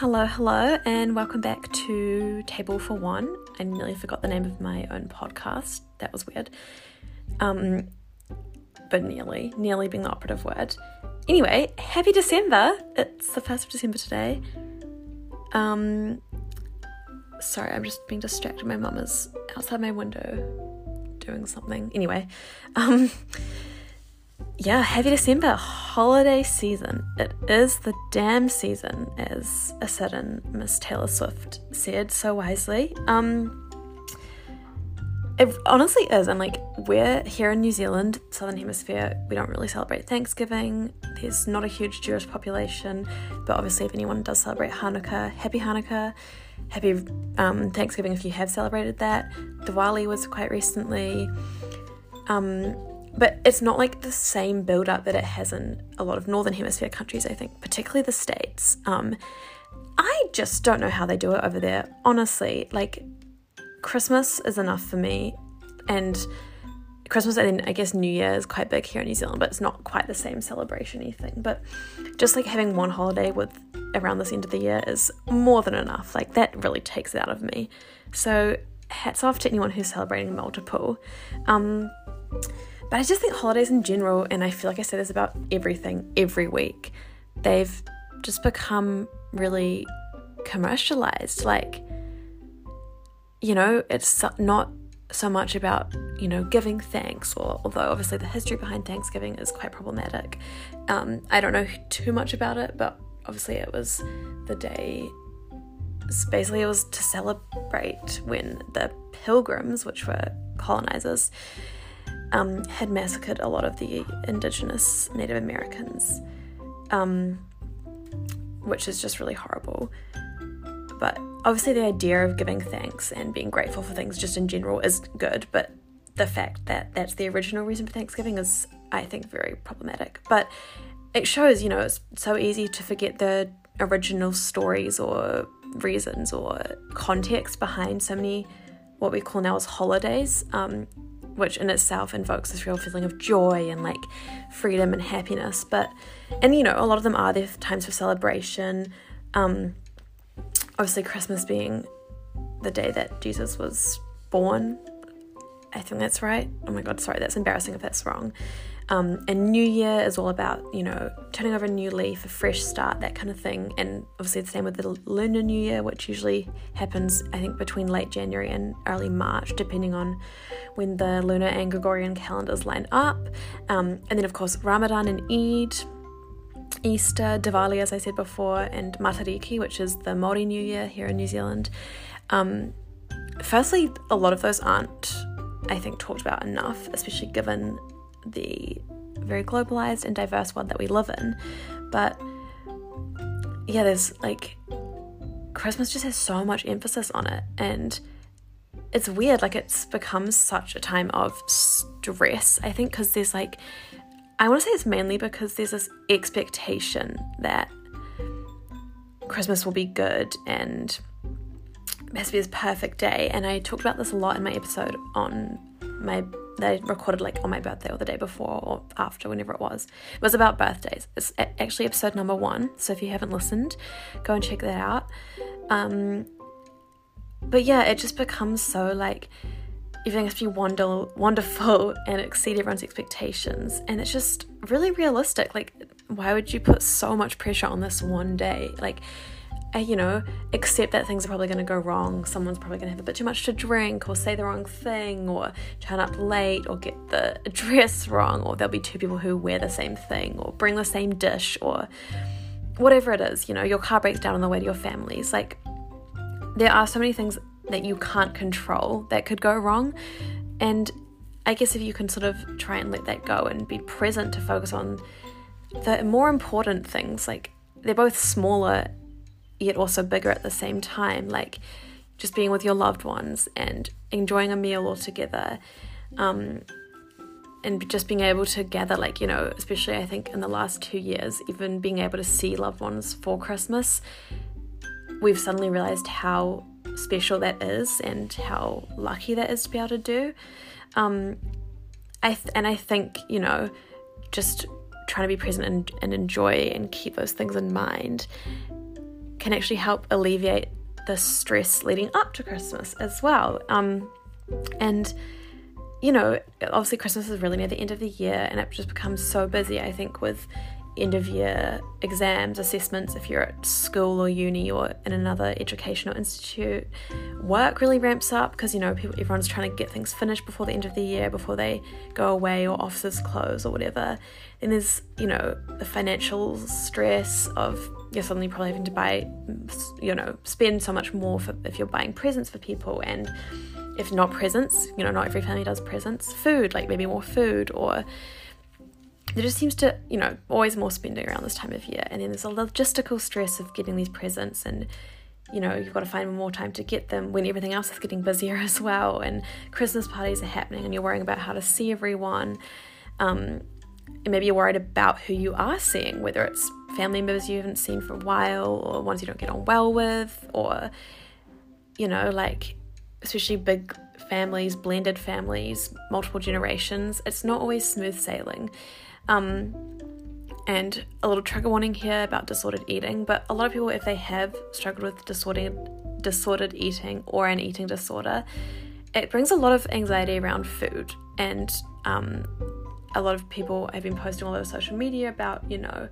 Hello, hello, and welcome back to Table for One. I nearly forgot the name of my own podcast. That was weird. Um, but nearly, nearly being the operative word. Anyway, happy December. It's the 1st of December today. Um, sorry, I'm just being distracted. My mum is outside my window doing something. Anyway, um, yeah, happy December, holiday season. It is the damn season, as a certain Miss Taylor Swift said so wisely. Um, it honestly is, and like we're here in New Zealand, Southern Hemisphere, we don't really celebrate Thanksgiving. There's not a huge Jewish population, but obviously, if anyone does celebrate Hanukkah, happy Hanukkah, happy um, Thanksgiving if you have celebrated that. Diwali was quite recently. Um, but it's not like the same build up that it has in a lot of northern hemisphere countries i think particularly the states. Um, i just don't know how they do it over there. Honestly like christmas is enough for me. And christmas and then i guess new year is quite big here in new zealand but it's not quite the same celebration thing. But just like having one holiday with around this end of the year is more than enough. Like that really takes it out of me. So hats off to anyone who's celebrating multiple um, but I just think holidays in general, and I feel like I say this about everything every week, they've just become really commercialized. Like, you know, it's not so much about, you know, giving thanks, or although obviously the history behind Thanksgiving is quite problematic. Um, I don't know too much about it, but obviously it was the day basically it was to celebrate when the pilgrims, which were colonizers, um, had massacred a lot of the indigenous Native Americans, um, which is just really horrible. But obviously, the idea of giving thanks and being grateful for things just in general is good, but the fact that that's the original reason for Thanksgiving is, I think, very problematic. But it shows, you know, it's so easy to forget the original stories or reasons or context behind so many what we call now as holidays. Um, which in itself invokes this real feeling of joy and like freedom and happiness. But, and you know, a lot of them are there times for celebration. Um, obviously, Christmas being the day that Jesus was born. I think that's right. Oh my god, sorry, that's embarrassing if that's wrong. Um, and New Year is all about, you know, turning over a new leaf, a fresh start, that kind of thing. And obviously, the same with the Lunar New Year, which usually happens, I think, between late January and early March, depending on when the lunar and Gregorian calendars line up. Um, and then, of course, Ramadan and Eid, Easter, Diwali, as I said before, and Matariki, which is the Maori New Year here in New Zealand. Um, firstly, a lot of those aren't, I think, talked about enough, especially given the very globalized and diverse world that we live in. But yeah, there's like Christmas just has so much emphasis on it and it's weird like it's become such a time of stress i think because there's like i want to say it's mainly because there's this expectation that christmas will be good and it has to be this perfect day and i talked about this a lot in my episode on my that I recorded like on my birthday or the day before or after, whenever it was. It was about birthdays. It's actually episode number one. So if you haven't listened, go and check that out. Um, but yeah, it just becomes so like everything has to be wonder- wonderful and exceed everyone's expectations. And it's just really realistic. Like, why would you put so much pressure on this one day? Like, Uh, you know, accept that things are probably going to go wrong. Someone's probably going to have a bit too much to drink, or say the wrong thing, or turn up late, or get the address wrong, or there'll be two people who wear the same thing, or bring the same dish, or whatever it is. You know, your car breaks down on the way to your family's. Like, there are so many things that you can't control that could go wrong. And I guess if you can sort of try and let that go and be present to focus on the more important things, like they're both smaller yet also bigger at the same time, like just being with your loved ones and enjoying a meal all together. Um, and just being able to gather, like, you know, especially I think in the last two years, even being able to see loved ones for Christmas, we've suddenly realized how special that is and how lucky that is to be able to do. Um, I th- and I think, you know, just trying to be present and, and enjoy and keep those things in mind can actually help alleviate the stress leading up to Christmas as well. Um, and you know, obviously Christmas is really near the end of the year, and it just becomes so busy. I think with end of year exams, assessments, if you're at school or uni or in another educational institute, work really ramps up because you know people, everyone's trying to get things finished before the end of the year, before they go away or offices close or whatever. Then there's you know the financial stress of you're suddenly probably having to buy, you know, spend so much more for, if you're buying presents for people and if not presents, you know, not every family does presents, food, like maybe more food or there just seems to, you know, always more spending around this time of year. And then there's a logistical stress of getting these presents and you know, you've got to find more time to get them when everything else is getting busier as well. And Christmas parties are happening, and you're worrying about how to see everyone. Um, and maybe you're worried about who you are seeing, whether it's family members you haven't seen for a while, or ones you don't get on well with, or, you know, like, especially big families, blended families, multiple generations. It's not always smooth sailing. Um, and a little trigger warning here about disordered eating, but a lot of people, if they have struggled with disordered, disordered eating or an eating disorder, it brings a lot of anxiety around food. And um, a lot of people have been posting all over social media about, you know,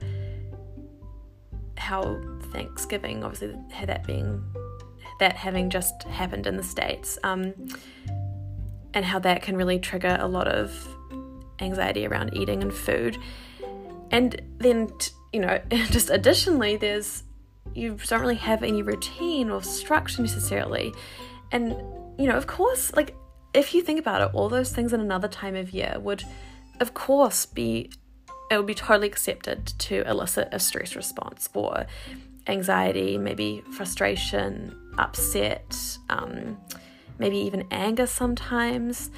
how Thanksgiving, obviously, that being that having just happened in the States, um, and how that can really trigger a lot of anxiety around eating and food. And then, you know, just additionally, there's you don't really have any routine or structure necessarily. And, you know, of course, like if you think about it, all those things in another time of year would, of course, be it would be totally accepted to elicit a stress response or anxiety, maybe frustration, upset, um, maybe even anger sometimes.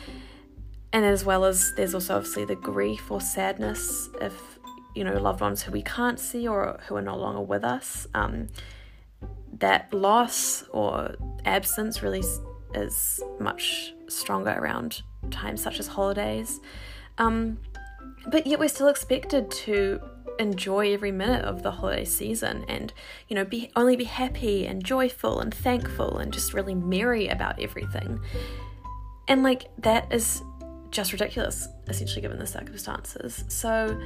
And as well as there's also obviously the grief or sadness if you know loved ones who we can't see or who are no longer with us. Um, that loss or absence really is much stronger around times such as holidays. Um, but yet we're still expected to enjoy every minute of the holiday season and you know be only be happy and joyful and thankful and just really merry about everything. And like that is just ridiculous essentially given the circumstances. So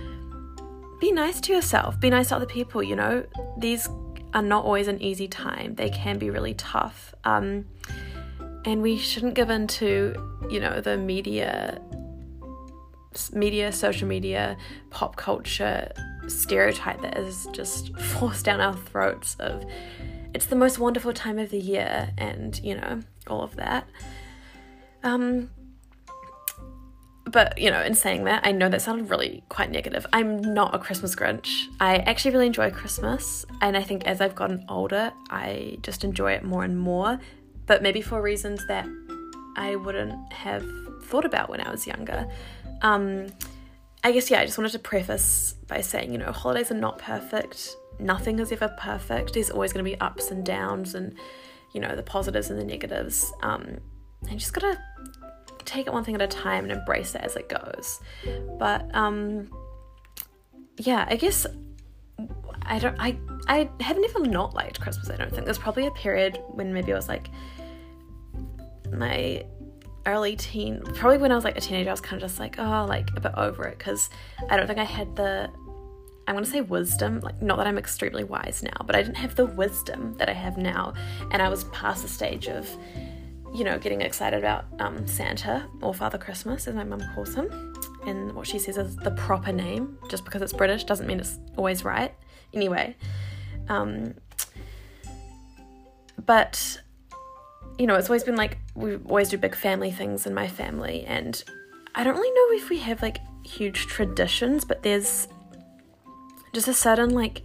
be nice to yourself. Be nice to other people you know? These are not always an easy time. They can be really tough. Um, and we shouldn't give in to you know the media media, social media, pop culture stereotype that is just forced down our throats of it's the most wonderful time of the year and you know all of that. Um but you know in saying that i know that sounded really quite negative. I'm not a christmas grinch. I actually really enjoy christmas and i think as i've gotten older i just enjoy it more and more. But maybe for reasons that i wouldn't have thought about when i was younger um, I guess, yeah, I just wanted to preface by saying, you know, holidays are not perfect. Nothing is ever perfect. There's always going to be ups and downs and, you know, the positives and the negatives. Um, and just gotta take it one thing at a time and embrace it as it goes. But, um, yeah, I guess I don't, I, I have never not liked Christmas, I don't think. There's probably a period when maybe I was like, my early teen, probably when I was like a teenager, I was kind of just like, oh, like a bit over it because I don't think I had the, I'm going to say wisdom, like not that I'm extremely wise now, but I didn't have the wisdom that I have now. And I was past the stage of, you know, getting excited about um, Santa or Father Christmas, as my mum calls him. And what she says is the proper name, just because it's British doesn't mean it's always right. Anyway, um, but you know, it's always been like we always do big family things in my family, and I don't really know if we have like huge traditions, but there's just a sudden like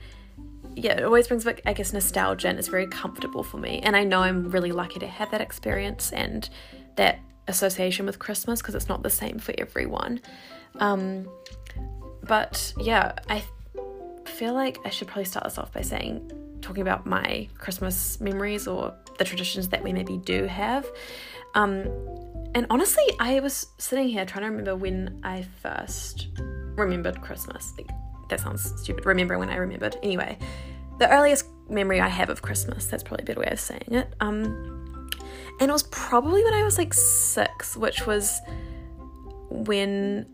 yeah, it always brings back I guess nostalgia and it's very comfortable for me. And I know I'm really lucky to have that experience and that association with Christmas because it's not the same for everyone. Um, but yeah, I feel like I should probably start this off by saying talking about my Christmas memories or the traditions that we maybe do have. Um, and honestly, I was sitting here trying to remember when I first remembered Christmas. Like, that sounds stupid, remembering when I remembered. Anyway, the earliest memory I have of Christmas. That's probably a better way of saying it. Um, and it was probably when I was like six, which was when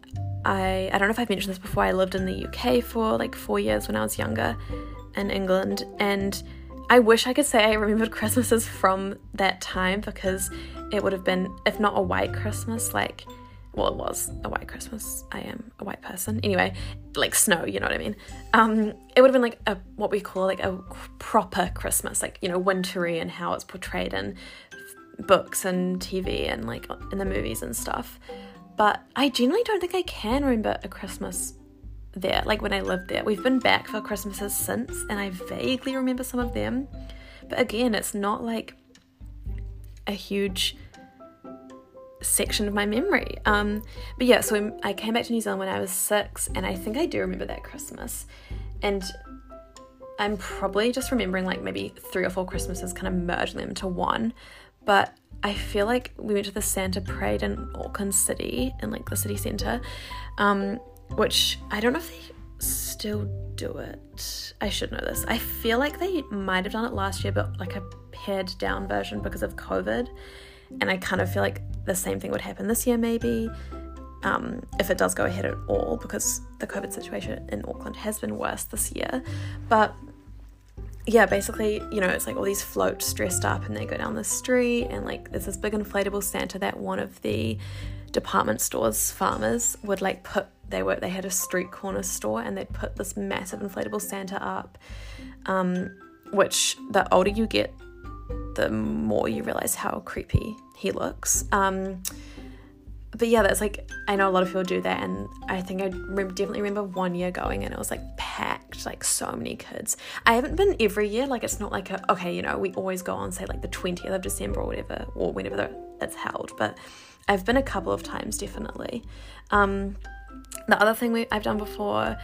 I I don't know if I've mentioned this before. I lived in the UK for like four years when I was younger in England, and I wish I could say I remembered Christmases from that time because it would have been, if not a white Christmas, like well, it was a white Christmas. I am a white person. Anyway, like snow, you know what I mean? Um, it would have been like a what we call like a proper Christmas, like, you know, wintry and how it's portrayed in books and TV and like in the movies and stuff. But I generally don't think I can remember a Christmas there, like when I lived there. We've been back for Christmases since, and I vaguely remember some of them. But again, it's not like a huge section of my memory. Um, but yeah, so I came back to New Zealand when I was six, and I think I do remember that Christmas. And I'm probably just remembering like maybe three or four Christmases, kind of merging them into one. But I feel like we went to the Santa Parade in Auckland City, in like the city centre, um, which I don't know if they still do it. I should know this. I feel like they might have done it last year, but like a pared down version because of COVID. And I kind of feel like the same thing would happen this year, maybe, um, if it does go ahead at all, because the COVID situation in Auckland has been worse this year. But yeah, basically, you know, it's like all these floats dressed up and they go down the street, and like there's this big inflatable Santa that one of the department stores farmers would like put they were they had a street corner store and they'd put this massive inflatable Santa up, um, which the older you get, the more you realize how creepy he looks. Um, but yeah, that's like I know a lot of people do that, and I think I definitely remember one year going and it was like packed, like so many kids. I haven't been every year, like it's not like a okay, you know, we always go on say like the twentieth of December or whatever, or whenever it's held. But I've been a couple of times definitely. Um, the other thing we, I've done before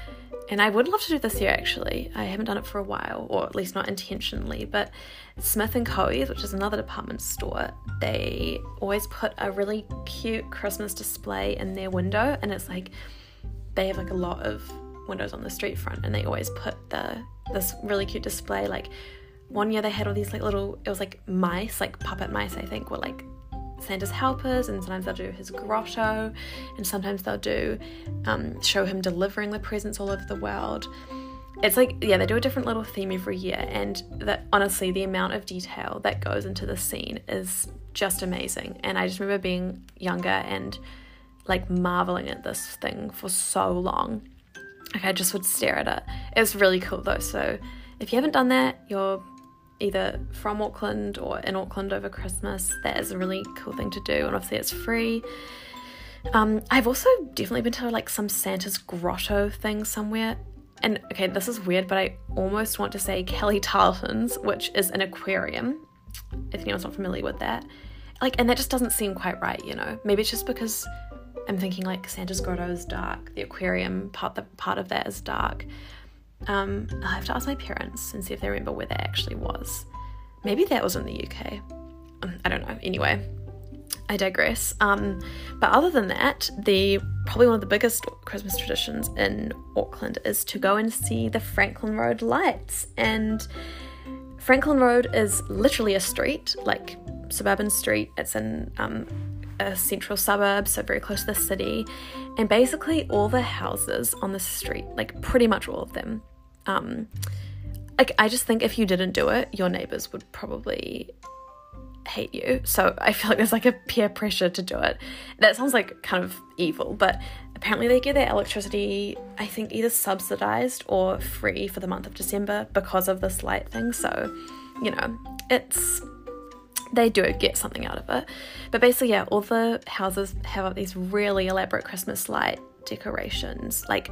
and I would love to do this year actually. I haven't done it for a while, or at least not intentionally. But Smith and Caughey's, which is another department store, they always put a really cute Christmas display in their window, and it's like they have like a lot of windows on the street front, and they always put the this really cute display. Like one year they had all these like little, it was like mice, like puppet mice, I think, were like Santa's helpers, and sometimes they'll do his grotto, and sometimes they'll do um, show him delivering the presents all over the world. It's like yeah, they do a different little theme every year, and that honestly, the amount of detail that goes into the scene is just amazing. And I just remember being younger and like marveling at this thing for so long. Like I just would stare at it. It was really cool though. So if you haven't done that, you're either from Auckland or in Auckland over Christmas, that is a really cool thing to do, and obviously it's free. Um, I've also definitely been to like some Santa's grotto thing somewhere. And okay, this is weird, but I almost want to say Kelly Tarleton's, which is an aquarium, if anyone's not familiar with that. Like, and that just doesn't seem quite right, you know? Maybe it's just because I'm thinking like Santa's grotto is dark, the aquarium part, the part of that is dark. Um, I'll have to ask my parents and see if they remember where that actually was. Maybe that was in the UK. Um, I don't know. Anyway, I digress. Um, but other than that, the probably one of the biggest Christmas traditions in Auckland is to go and see the Franklin Road lights. And Franklin Road is literally a street, like suburban street. It's in um, a central suburb, so very close to the city. And basically, all the houses on the street, like pretty much all of them, um, like I just think if you didn't do it, your neighbors would probably hate you. So I feel like there's like a peer pressure to do it. That sounds like kind of evil, but apparently they get their electricity, I think, either subsidized or free for the month of December because of this light thing. So, you know, it's they do get something out of it. But basically, yeah, all the houses have these really elaborate Christmas light decorations. Like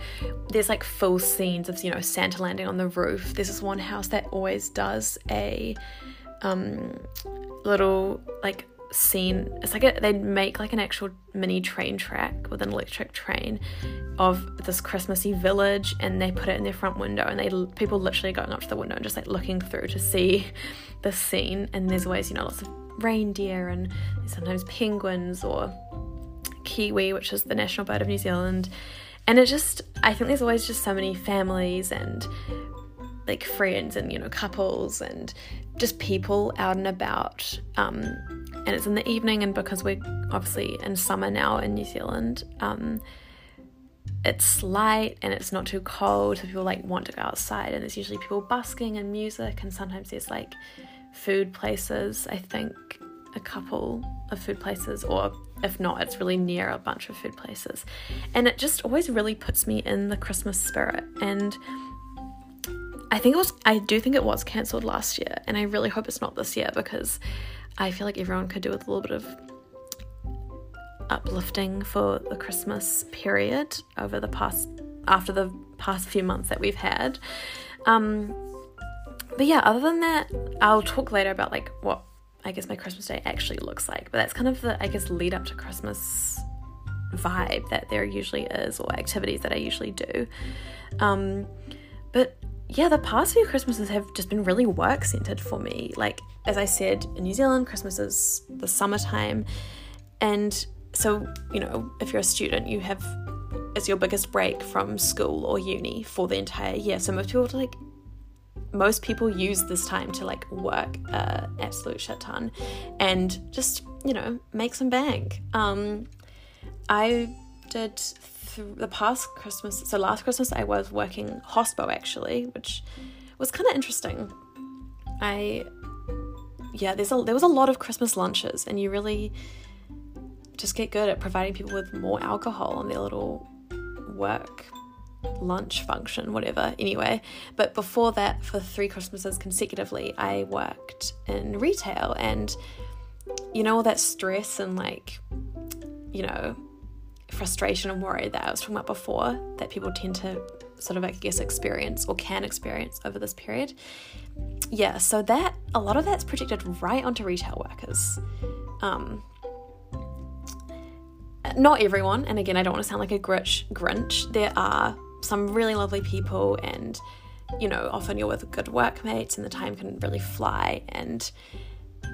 there's like full scenes of you know Santa landing on the roof. This is one house that always does a um little like scene. It's like a, they make like an actual mini train track with an electric train of this Christmassy village, and they put it in their front window, and they people literally going up to the window and just like looking through to see the scene. And there's always you know lots of reindeer and sometimes penguins or kiwi, which is the national bird of New Zealand. And it just, I think there's always just so many families and like friends and you know couples and just people out and about um, and it's in the evening and because we're obviously in summer now in new zealand um, it's light and it's not too cold so people like want to go outside and there's usually people busking and music and sometimes there's like food places i think a couple of food places or if not it's really near a bunch of food places and it just always really puts me in the christmas spirit and I think it was I do think it was cancelled last year and I really hope it's not this year because I feel like everyone could do with a little bit of uplifting for the Christmas period over the past after the past few months that we've had. Um, but yeah, other than that, I'll talk later about like what I guess my Christmas day actually looks like. But that's kind of the I guess lead up to Christmas vibe that there usually is or activities that I usually do. Um, but yeah, the past few Christmases have just been really work centered for me. Like, as I said, in New Zealand, Christmas is the summertime. And so, you know, if you're a student, you have it's your biggest break from school or uni for the entire year. So most people like most people use this time to like work a absolute shit ton and just, you know, make some bank. Um I did the past Christmas, so last Christmas I was working hospo actually, which was kind of interesting. I yeah, there's a there was a lot of Christmas lunches, and you really just get good at providing people with more alcohol on their little work lunch function, whatever. Anyway, but before that, for three Christmases consecutively, I worked in retail, and you know all that stress and like you know frustration and worry that I was talking about before that people tend to sort of, I guess, experience or can experience over this period. Yeah, so that a lot of that's projected right onto retail workers. Um, not everyone, and again, I don't want to sound like a Grinch. Grinch. There are some really lovely people, and you know, often you're with good workmates, and the time can really fly. And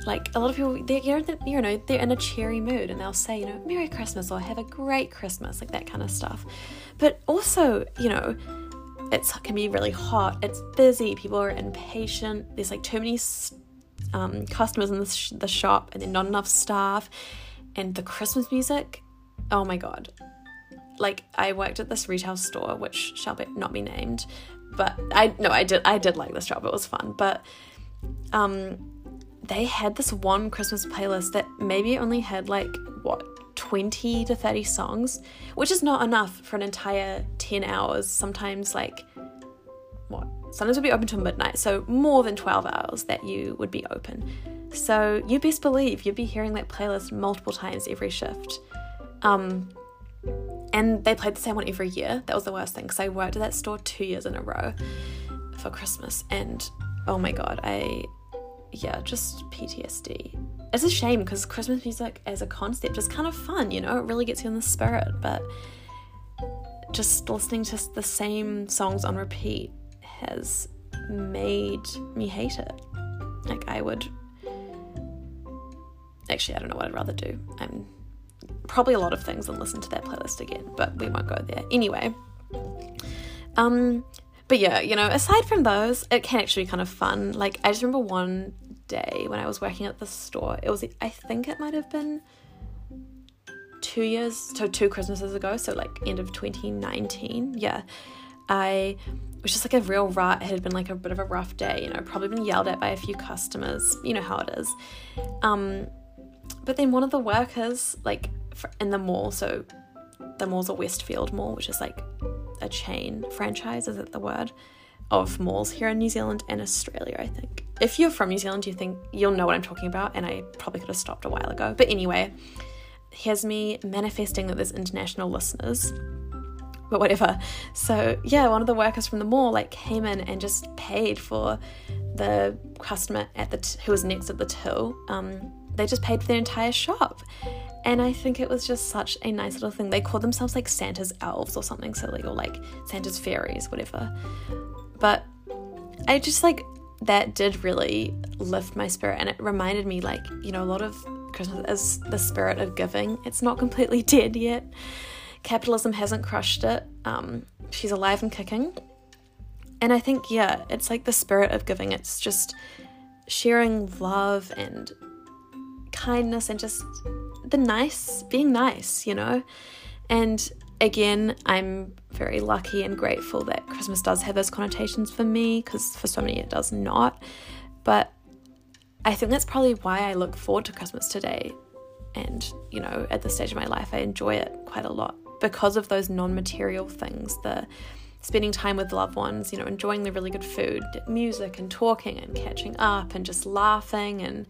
like a lot of people they're you know they're in a cheery mood and they'll say you know merry christmas or have a great christmas like that kind of stuff but also you know it can be really hot it's busy people are impatient there's like too many um, customers in the, sh- the shop and then not enough staff and the christmas music oh my god like i worked at this retail store which shall be, not be named but i no i did i did like this job it was fun but um they had this one Christmas playlist that maybe only had like what 20 to 30 songs, which is not enough for an entire 10 hours. Sometimes like what? Sometimes would be open till midnight, so more than 12 hours that you would be open. So you best believe you'd be hearing that playlist multiple times every shift. Um, and they played the same one every year. That was the worst thing because I worked at that store two years in a row for Christmas, and oh my god, I yeah, just PTSD. It's a shame because Christmas music as a concept is kind of fun, you know, it really gets you in the spirit, but just listening to the same songs on repeat has made me hate it. Like, I would. Actually, I don't know what I'd rather do. I'm probably a lot of things and listen to that playlist again, but we won't go there. Anyway, um, but yeah, you know, aside from those, it can actually be kind of fun. Like, I just remember one day when I was working at the store. It was, I think it might have been two years, so two Christmases ago, so like end of 2019. Yeah. I was just like a real rut. It had been like a bit of a rough day, you know, probably been yelled at by a few customers. You know how it is. Um, but then one of the workers, like in the mall, so the mall's a Westfield Mall, which is like a chain franchise, is it the word? of malls here in New Zealand and Australia, I think. If you're from New Zealand, you think you'll know what I'm talking about, and I probably could have stopped a while ago. But anyway, here's me manifesting that there's international listeners. But whatever. So yeah, one of the workers from the mall like came in and just paid for the customer at the t- who was next at the till. Um, they just paid for their entire shop. And I think it was just such a nice little thing. They called themselves like Santa's elves or something silly, or like Santa's fairies, whatever. But I just like that did really lift my spirit and it reminded me like, you know, a lot of Christmas is the spirit of giving. It's not completely dead yet. Capitalism hasn't crushed it. Um, she's alive and kicking. and I think, yeah, it's like the spirit of giving. It's just sharing love and kindness and just the nice, being nice, you know? And again, I'm very lucky and grateful that Christmas does have those connotations for me because for so many it does not. But I think that's probably why I look forward to Christmas today. And, you know, at this stage of my life, I enjoy it quite a lot because of those non material things, the spending time with loved ones, you know, enjoying the really good food, music, and talking and catching up and just laughing and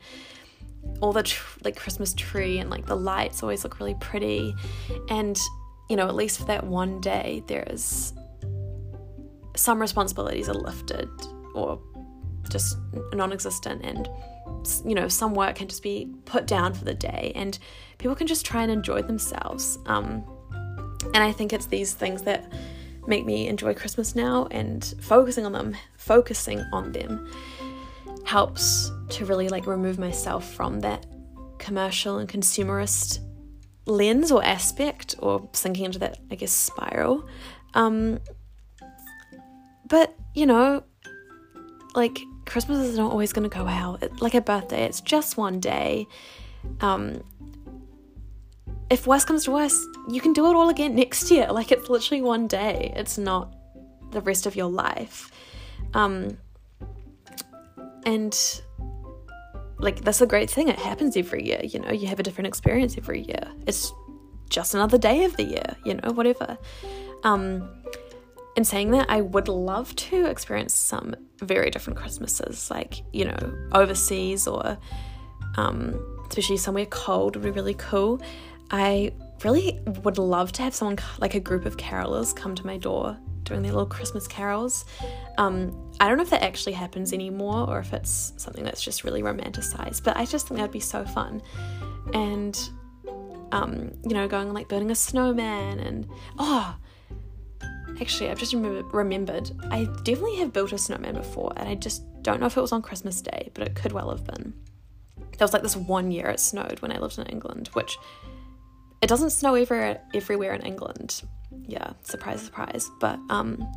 all the tr- like Christmas tree and like the lights always look really pretty. And, you know, at least for that one day, there is some responsibilities are lifted or just non existent and you know some work can just be put down for the day and people can just try and enjoy themselves um, and i think it's these things that make me enjoy christmas now and focusing on them focusing on them helps to really like remove myself from that commercial and consumerist lens or aspect or sinking into that i guess spiral um, but you know like Christmas is not always going to go out. It, like a birthday, it's just one day. Um, if worst comes to worst, you can do it all again next year. Like it's literally one day. It's not the rest of your life. Um, and like that's a great thing. It happens every year. You know, you have a different experience every year. It's just another day of the year. You know, whatever. Um, in saying that, I would love to experience some very different Christmases, like, you know, overseas or um, especially somewhere cold would be really cool. I really would love to have someone, like a group of carolers, come to my door doing their little Christmas carols. Um, I don't know if that actually happens anymore or if it's something that's just really romanticized, but I just think that'd be so fun. And, um, you know, going like building a snowman and, oh, Actually, I've just remember- remembered I definitely have built a snowman before, and I just don't know if it was on Christmas Day, but it could well have been. There was like this one year it snowed when I lived in England, which it doesn't snow everywhere everywhere in England. Yeah, surprise, surprise. But um,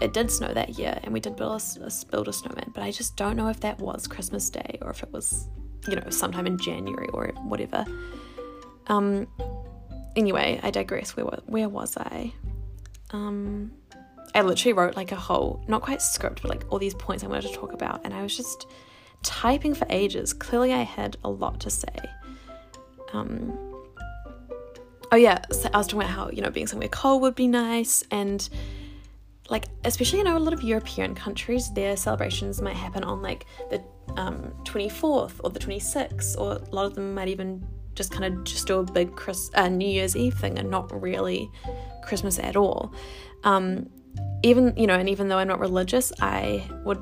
it did snow that year, and we did build a, build a snowman. But I just don't know if that was Christmas Day or if it was, you know, sometime in January or whatever. Um. Anyway, I digress. Where where was I? um, I literally wrote like a whole, not quite script, but like all these points I wanted to talk about, and I was just typing for ages. Clearly, I had a lot to say. Um, oh yeah, so I was talking about how you know being somewhere cold would be nice, and like especially you know a lot of European countries, their celebrations might happen on like the um, 24th or the 26th, or a lot of them might even just kind of just do a big Chris, uh, New Year's Eve thing and not really Christmas at all. Um, even you know, and even though I'm not religious, I would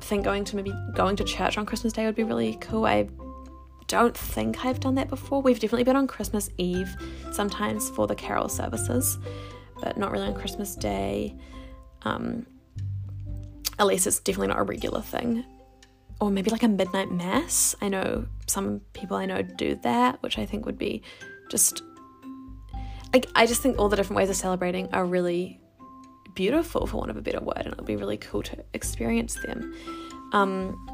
think going to maybe going to church on Christmas Day would be really cool. I don't think I've done that before. We've definitely been on Christmas Eve sometimes for the carol services, but not really on Christmas Day. Um, at least it's definitely not a regular thing or maybe like a midnight mass. I know some people I know do that, which I think would be just like I just think all the different ways of celebrating are really beautiful for want of a better word and it would be really cool to experience them. Um,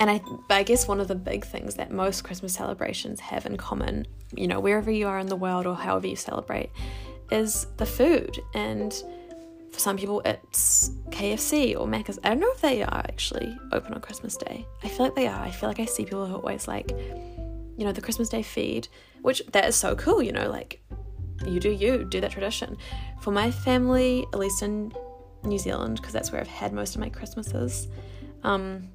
and I, I guess one of the big things that most Christmas celebrations have in common, you know, wherever you are in the world or however you celebrate, is the food. And for some people, it's KFC or Macca's. I don't know if they are actually open on Christmas Day. I feel like they are. I feel like I see people who are always like, you know, the Christmas Day feed, which that is so cool, you know, like you do you, do that tradition. For my family, at least in New Zealand, because that's where I've had most of my Christmases, um,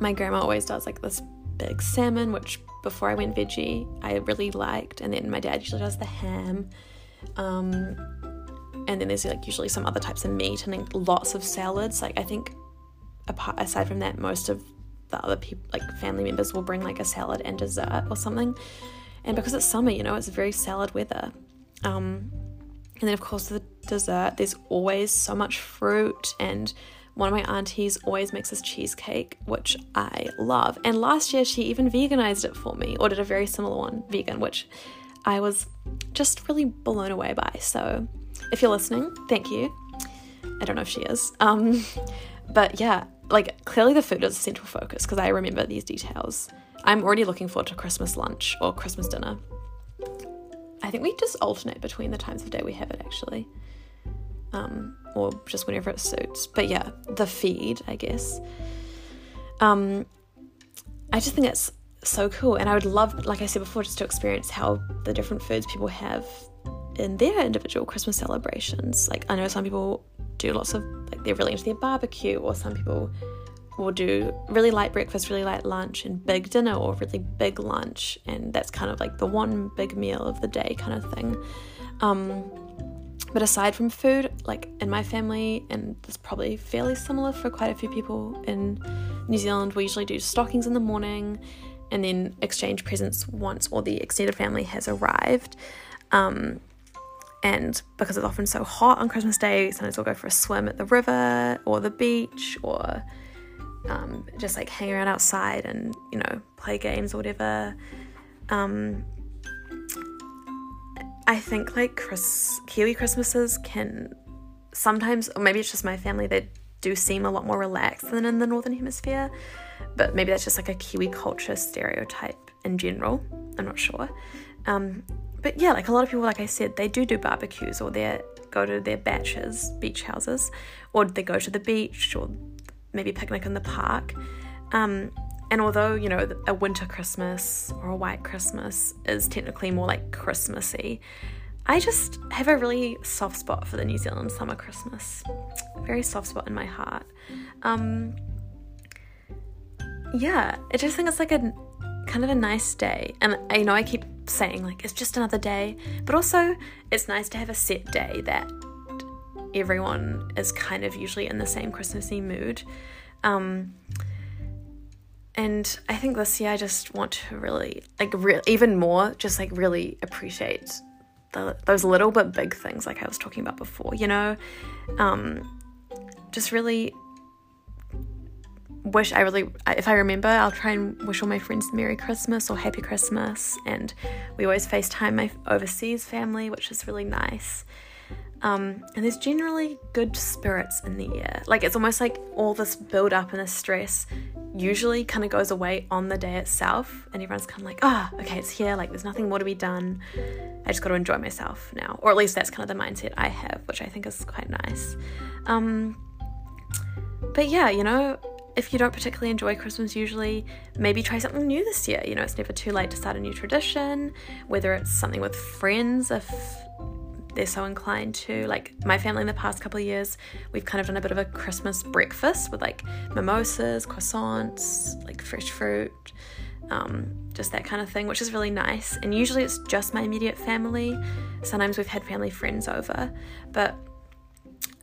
my grandma always does like this big salmon, which before I went veggie, I really liked, and then my dad usually does the ham. Um, and then there's like usually some other types of meat and then lots of salads. Like I think apart aside from that, most of the other people like family members will bring like a salad and dessert or something. And because it's summer, you know, it's very salad weather. Um, and then of course the dessert, there's always so much fruit and one of my aunties always makes this cheesecake, which I love. And last year she even veganized it for me, or did a very similar one, vegan, which I was just really blown away by. So if you're listening, thank you. I don't know if she is. Um, but yeah, like clearly the food is a central focus because I remember these details. I'm already looking forward to Christmas lunch or Christmas dinner. I think we just alternate between the times of day we have it actually. Um, or just whenever it suits. But yeah, the feed, I guess. Um, I just think it's so cool, and I would love, like I said before, just to experience how the different foods people have in their individual Christmas celebrations. Like I know some people do lots of like they're really into their barbecue, or some people will do really light breakfast, really light lunch, and big dinner, or really big lunch, and that's kind of like the one big meal of the day kind of thing. Um, but aside from food, like in my family, and it's probably fairly similar for quite a few people in New Zealand, we usually do stockings in the morning and then exchange presents once all the extended family has arrived. Um, and because it's often so hot on Christmas Day, sometimes we'll go for a swim at the river or the beach or um, just like hang around outside and, you know, play games or whatever. Um, I think like Chris Kiwi Christmases can sometimes, or maybe it's just my family, they do seem a lot more relaxed than in the Northern Hemisphere. But maybe that's just like a Kiwi culture stereotype in general. I'm not sure. Um, but yeah, like a lot of people, like I said, they do do barbecues or they go to their baches, beach houses, or they go to the beach or maybe picnic in the park. Um, and although, you know, a winter Christmas or a white Christmas is technically more like Christmassy, I just have a really soft spot for the New Zealand summer Christmas. Very soft spot in my heart. Um, yeah, I just think it's like a kind of a nice day. And I know I keep saying like it's just another day, but also it's nice to have a set day that everyone is kind of usually in the same Christmassy mood. Um, and I think this year I just want to really, like, re- even more, just like really appreciate the, those little but big things, like I was talking about before, you know? Um, just really wish I really, if I remember, I'll try and wish all my friends Merry Christmas or Happy Christmas. And we always FaceTime my overseas family, which is really nice. Um, and there's generally good spirits in the air. Like it's almost like all this build up and this stress usually kind of goes away on the day itself, and everyone's kind of like, ah, oh, okay, it's here. Like there's nothing more to be done. I just got to enjoy myself now, or at least that's kind of the mindset I have, which I think is quite nice. Um, but yeah, you know, if you don't particularly enjoy Christmas usually, maybe try something new this year. You know, it's never too late to start a new tradition, whether it's something with friends, if they're so inclined to. Like my family in the past couple of years, we've kind of done a bit of a Christmas breakfast with like mimosas, croissants, like fresh fruit, um, just that kind of thing, which is really nice. And usually it's just my immediate family. Sometimes we've had family friends over, but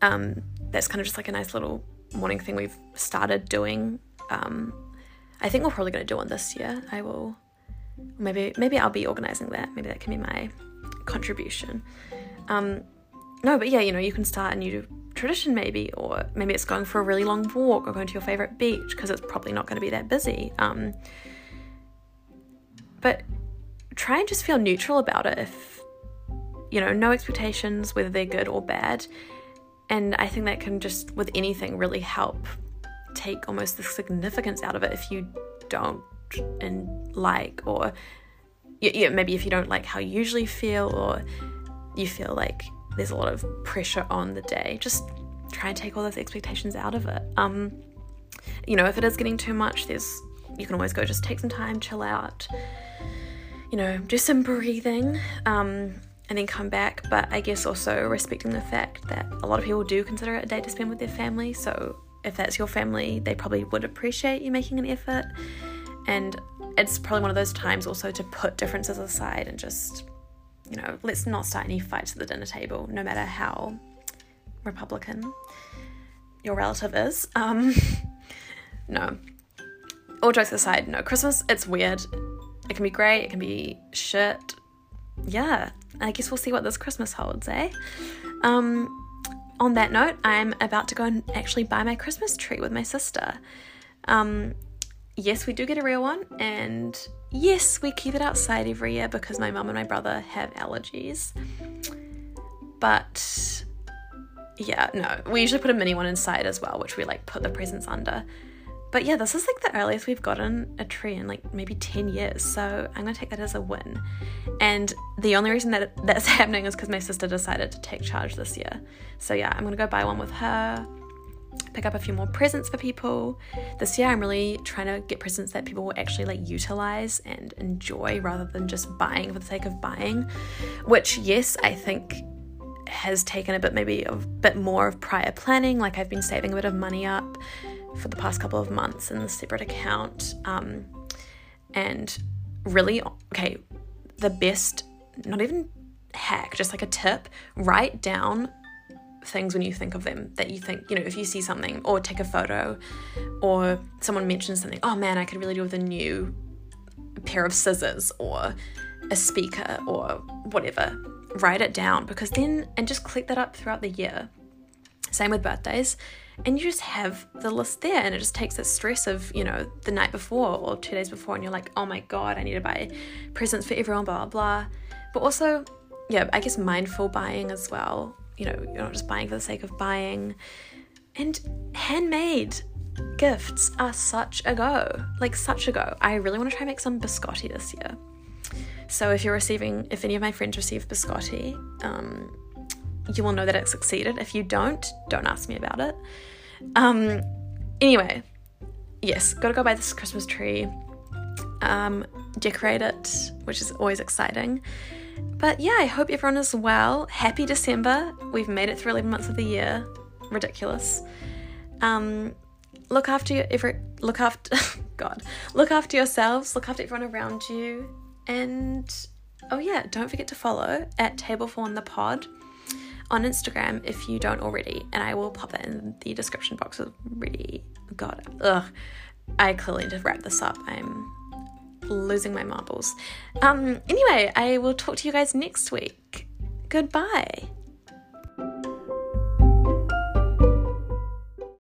um, that's kind of just like a nice little morning thing we've started doing. Um, I think we're probably going to do one this year. I will. Maybe maybe I'll be organizing that. Maybe that can be my contribution. Um, no, but yeah, you know, you can start a new tradition maybe, or maybe it's going for a really long walk or going to your favorite beach because it's probably not going to be that busy. Um, but try and just feel neutral about it if, you know, no expectations, whether they're good or bad. And I think that can just, with anything, really help take almost the significance out of it if you don't and like, or yeah, maybe if you don't like how you usually feel, or you feel like there's a lot of pressure on the day, just try and take all those expectations out of it. Um, you know, if it is getting too much, there's you can always go just take some time, chill out, you know, do some breathing, um, and then come back. But I guess also respecting the fact that a lot of people do consider it a day to spend with their family. So if that's your family, they probably would appreciate you making an effort. And it's probably one of those times also to put differences aside and just you know, let's not start any fights at the dinner table, no matter how Republican your relative is. Um, no. All jokes aside, no, Christmas, it's weird. It can be great, it can be shit. Yeah, I guess we'll see what this Christmas holds, eh? Um, on that note, I'm about to go and actually buy my Christmas tree with my sister. Um, yes, we do get a real one, and yes, we keep it outside every year because my mum and my brother have allergies. But yeah, no. We usually put a mini one inside as well, which we like put the presents under. But yeah, this is like the earliest we've gotten a tree in like maybe 10 years. So I'm to take that as a win. And the only reason that that's happening is because my sister decided to take charge this year. So yeah, I'm to go buy one with her, pick up a few more presents for people. This year I'm really trying to get presents that people will actually like utilize and enjoy rather than just buying for the sake of buying, which yes, I think has taken a bit maybe a bit more of prior planning. Like I've been saving a bit of money up for the past couple of months in the separate account. Um, and really, okay, the best, not even hack, just like a tip, write down things when you think of them that you think, you know, if you see something or take a photo or someone mentions something, oh man, I could really do with a new pair of scissors or a speaker or whatever. Write it down because then, and just click that up throughout the year. Same with birthdays and you just have the list there and it just takes that stress of you know the night before or two days before and you're like oh my god i need to buy presents for everyone blah blah blah but also yeah i guess mindful buying as well you know you're not just buying for the sake of buying and handmade gifts are such a go like such a go i really want to try and make some biscotti this year so if you're receiving if any of my friends receive biscotti um, you will know that it succeeded. If you don't, don't ask me about it. Um, anyway, yes, gotta go buy this Christmas tree, um, decorate it, which is always exciting. But yeah, I hope everyone is well. Happy December. We've made it through 11 months of the year. Ridiculous. Um, look after your every look after God. Look after yourselves, look after everyone around you. And oh yeah, don't forget to follow at Table for One the Pod on Instagram if you don't already, and I will pop that in the description box already. God, ugh, I clearly need to wrap this up. I'm losing my marbles. Um, anyway, I will talk to you guys next week. Goodbye.